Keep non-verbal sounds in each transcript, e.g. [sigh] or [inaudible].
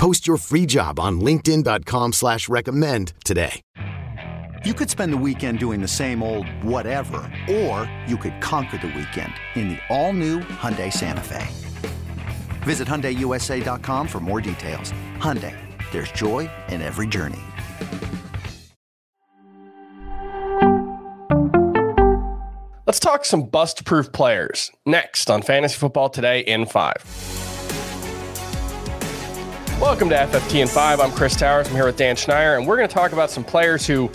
Post your free job on LinkedIn.com slash recommend today. You could spend the weekend doing the same old whatever, or you could conquer the weekend in the all-new Hyundai Santa Fe. Visit HyundaiUSA.com for more details. Hyundai, there's joy in every journey. Let's talk some bust proof players next on Fantasy Football Today in 5. Welcome to FFT in 5. I'm Chris Towers. I'm here with Dan Schneier, and we're going to talk about some players who,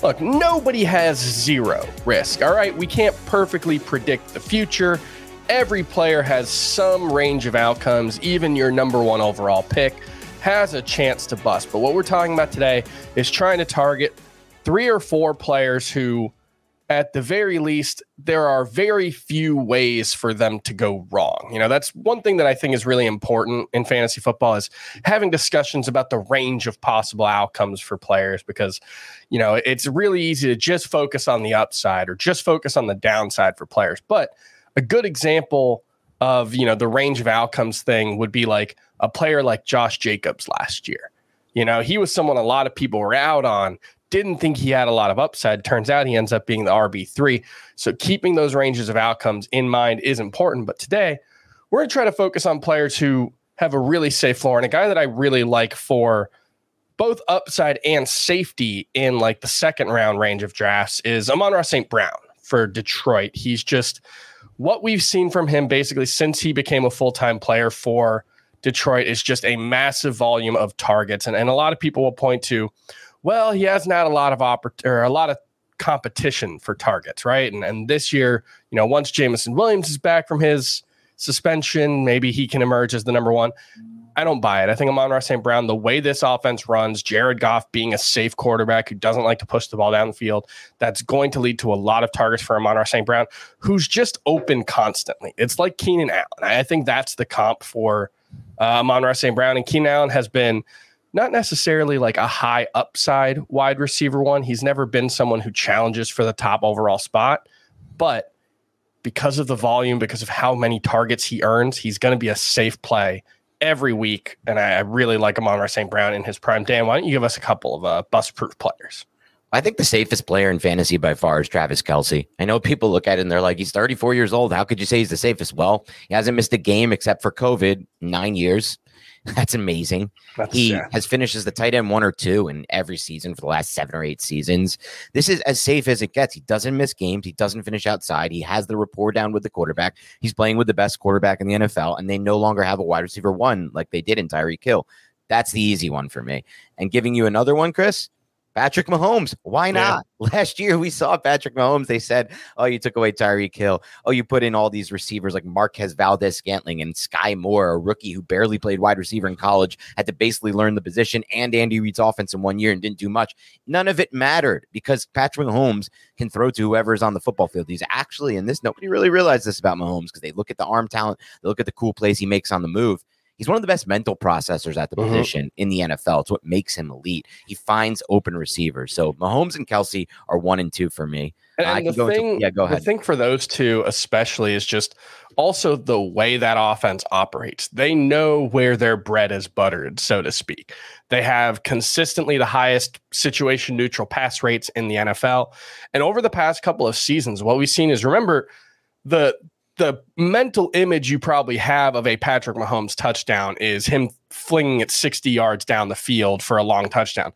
look, nobody has zero risk. All right, we can't perfectly predict the future. Every player has some range of outcomes, even your number one overall pick has a chance to bust. But what we're talking about today is trying to target three or four players who at the very least, there are very few ways for them to go wrong. You know, that's one thing that I think is really important in fantasy football is having discussions about the range of possible outcomes for players because, you know, it's really easy to just focus on the upside or just focus on the downside for players. But a good example of, you know, the range of outcomes thing would be like a player like Josh Jacobs last year. You know, he was someone a lot of people were out on didn't think he had a lot of upside. Turns out he ends up being the RB3. So keeping those ranges of outcomes in mind is important. But today, we're going to try to focus on players who have a really safe floor. And a guy that I really like for both upside and safety in like the second round range of drafts is Amon-Ra St. Brown for Detroit. He's just what we've seen from him basically since he became a full time player for Detroit is just a massive volume of targets. And, and a lot of people will point to, well, he hasn't had a lot of oppor- or a lot of competition for targets, right? And and this year, you know, once Jameson Williams is back from his suspension, maybe he can emerge as the number one. I don't buy it. I think Amon-Ra St. Brown, the way this offense runs, Jared Goff being a safe quarterback who doesn't like to push the ball down the field, that's going to lead to a lot of targets for Amon-Ra St. Brown, who's just open constantly. It's like Keenan Allen. I think that's the comp for uh, Amon-Ra St. Brown. And Keenan Allen has been – not necessarily like a high upside wide receiver one. He's never been someone who challenges for the top overall spot, but because of the volume, because of how many targets he earns, he's going to be a safe play every week. And I, really like Amon-Ra St. Brown in his prime. Dan, why don't you give us a couple of uh, bust proof players? I think the safest player in fantasy by far is Travis Kelce. I know people look at it and they're like, he's 34 years old. How could you say he's the safest? Well, he hasn't missed a game except for COVID, nine years. That's amazing. That's, he yeah. has finished as the tight end one or two in every season for the last seven or eight seasons. This is as safe as it gets. He doesn't miss games. He doesn't finish outside. He has the rapport down with the quarterback. He's playing with the best quarterback in the NFL, and they no longer have a wide receiver one like they did in Tyreek Hill. That's the easy one for me. And giving you another one, Chris, Patrick Mahomes. Why not? Yeah. [laughs] Last year we saw Patrick Mahomes. They said, "Oh, you took away Tyreek Hill. Oh, you put in all these receivers like Marquez Valdes-Scantling and Skyy Moore, a rookie who barely played wide receiver in college, had to basically learn the position and Andy Reid's offense in one year and didn't do much. None of it mattered because Patrick Mahomes can throw to whoever is on the football field. He's actually, and this nobody really realized this about Mahomes because they look at the arm talent, they look at the cool plays he makes on the move." He's one of the best mental processors at the mm-hmm. position in the NFL. It's what makes him elite. He finds open receivers. So Mahomes and Kelce are one and two for me. And, and the thing, into, yeah, go ahead. The thing for those two, especially, is just also the way that offense operates. They know where their bread is buttered, so to speak. They have consistently the highest situation neutral pass rates in the NFL. And over the past couple of seasons, what we've seen is remember the the mental image you probably have of a Patrick Mahomes touchdown is him flinging it 60 yards down the field for a long touchdown.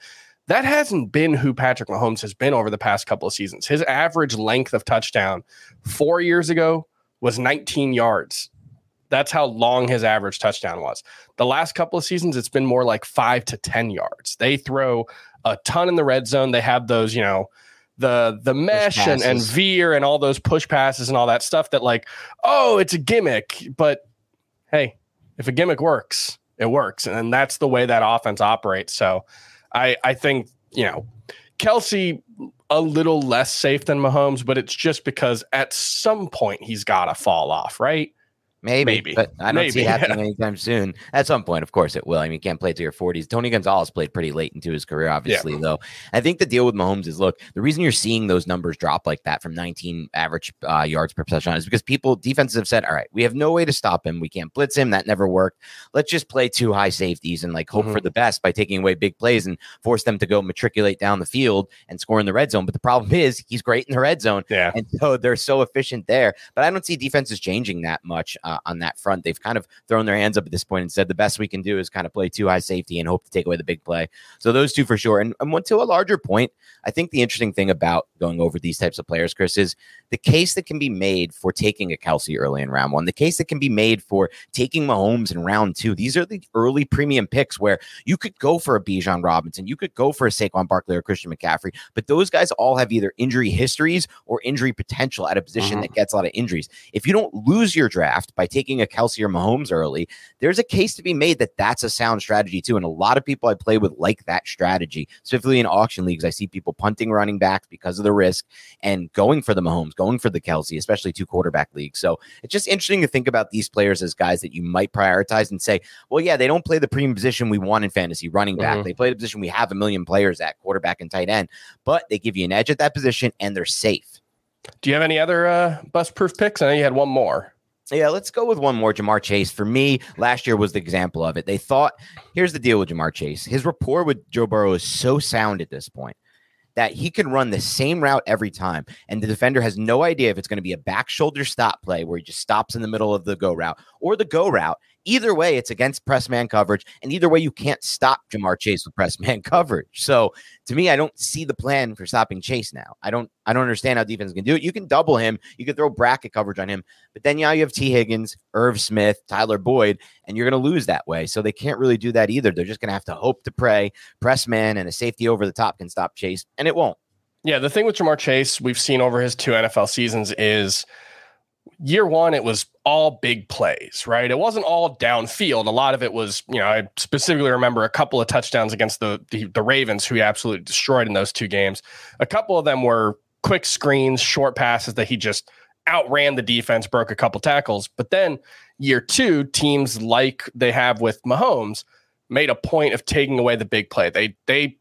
That hasn't been who Patrick Mahomes has been over the past couple of seasons. His average length of touchdown four years ago was 19 yards. That's how long his average touchdown was. The last couple of seasons, it's been more like five to 10 yards. They throw a ton in the red zone. They have those, you know, the the mesh and, and veer and all those push passes and all that stuff that like oh it's a gimmick but hey if a gimmick works it works. And that's the way that offense operates. So i i think you know Kelce a little less safe than Mahomes, but it's just because at some point he's got to fall off, right? Maybe, Maybe. but I don't Maybe, see [laughs] it happening yeah. anytime soon. At some point, of course, it will. I mean, you can't play to your 40s. Tony Gonzalez played pretty late into his career, obviously, though. I think the deal with Mahomes is look, the reason you're seeing those numbers drop like that from 19 average uh, yards per possession is because people, defenses have said, all right, we have no way to stop him. We can't blitz him. That never worked. Let's just play two high safeties and like hope Mhm. for the best by taking away big plays and force them to go matriculate down the field and score in the red zone. But the problem [laughs] is he's great in the red zone. Yeah. And so they're so efficient there. But I don't see defenses changing that much uh, on that front. They've kind of thrown their hands up at this point and said the best we can do is kind of play two high safety and hope to take away the big play. So those two for sure. And, and one to a larger point, I think the interesting thing about going over these types of players, Chris, is the case that can be made for taking a Kelce early in round one, the case that can be made for taking Mahomes in round two. These are the early premium picks where you could go for a Bijan Robinson, you could go for a Saquon Barkley or Christian McCaffrey, but those guys all have either injury histories or injury potential at a position Mhm. that gets a lot of injuries. If you don't lose your draft by taking a Kelce or Mahomes early, there's a case to be made that that's a sound strategy too. And a lot of people I play with like that strategy, specifically in auction leagues. I see people punting running backs because of the risk and going for the Mahomes, going for the Kelce, especially two quarterback leagues. So it's just interesting to think about these players as guys that you might prioritize and say, well, yeah, they don't play the premium position we want in fantasy running back. Mhm. They play the position we have a million players at quarterback and tight end, but they give you an edge at that position and they're safe. Do you have any other uh, bust proof picks? I know you had one more. Yeah, let's go with one more. Ja'Marr Chase. For me, last year was the example of it. They thought, here's the deal with Ja'Marr Chase. His rapport with Joe Burrow is so sound at this point that he can run the same route every time. And the defender has no idea if it's going to be a back shoulder stop play where he just stops in the middle of the go route or the go route. Either way, it's against press man coverage. And either way, you can't stop Ja'Marr Chase with press [laughs] man coverage. So to me, I don't see the plan for stopping Chase now. I don't I don't understand how defense can do it. You can double him, you can throw bracket coverage on him, but then now you have Tee Higgins, Irv Smith, Tyler Boyd, and you're going to lose that way. So they can't really do that either. They're just going to have to hope to pray. Press man and a safety over the top can stop Chase, and it won't. Yeah, the thing with Ja'Marr Chase we've seen over his two NFL seasons is year one, it was all big plays, right? It wasn't all downfield. A lot of it was, you know, I specifically remember a couple of touchdowns against the, the, the Ravens, who he absolutely destroyed in those two games. A couple of them were quick screens, short passes that he just outran the defense, broke a couple tackles. But then year two, teams like they have with Mahomes made a point of taking away the big play. They they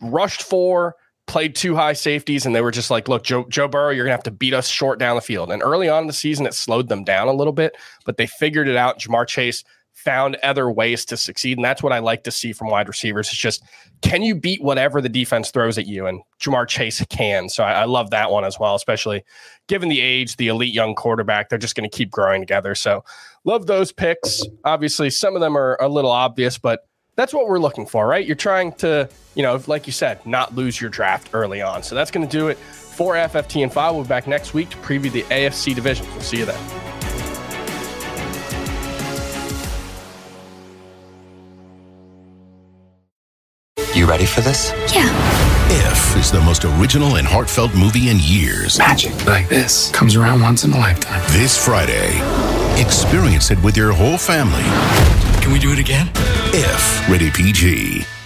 rushed for, played two high safeties, and they were just like, look, Joe, Joe Burrow, you're going to have to beat us short down the field. And early on in the season, it slowed them down a little bit, but they figured it out. Ja'Marr Chase found other ways to succeed. And that's what I like to see from wide receivers. It's just, can you beat whatever the defense throws at you? And Ja'Marr Chase can. So I, I love that one as well, especially given the age, the elite young quarterback. They're just going to keep growing together. So love those picks. Obviously, some of them are a little obvious, but that's what we're looking for, right? You're trying to, you know, like you said, not lose your draft early on. So that's going to do it for FFT and 5. We'll be back next week to preview the AFC division. We'll see you then. You ready for this? Yeah. If is the most original and heartfelt movie in years. Magic like this comes around once in a lifetime. This Friday, experience it with your whole family. Can we do it again? If rated PG.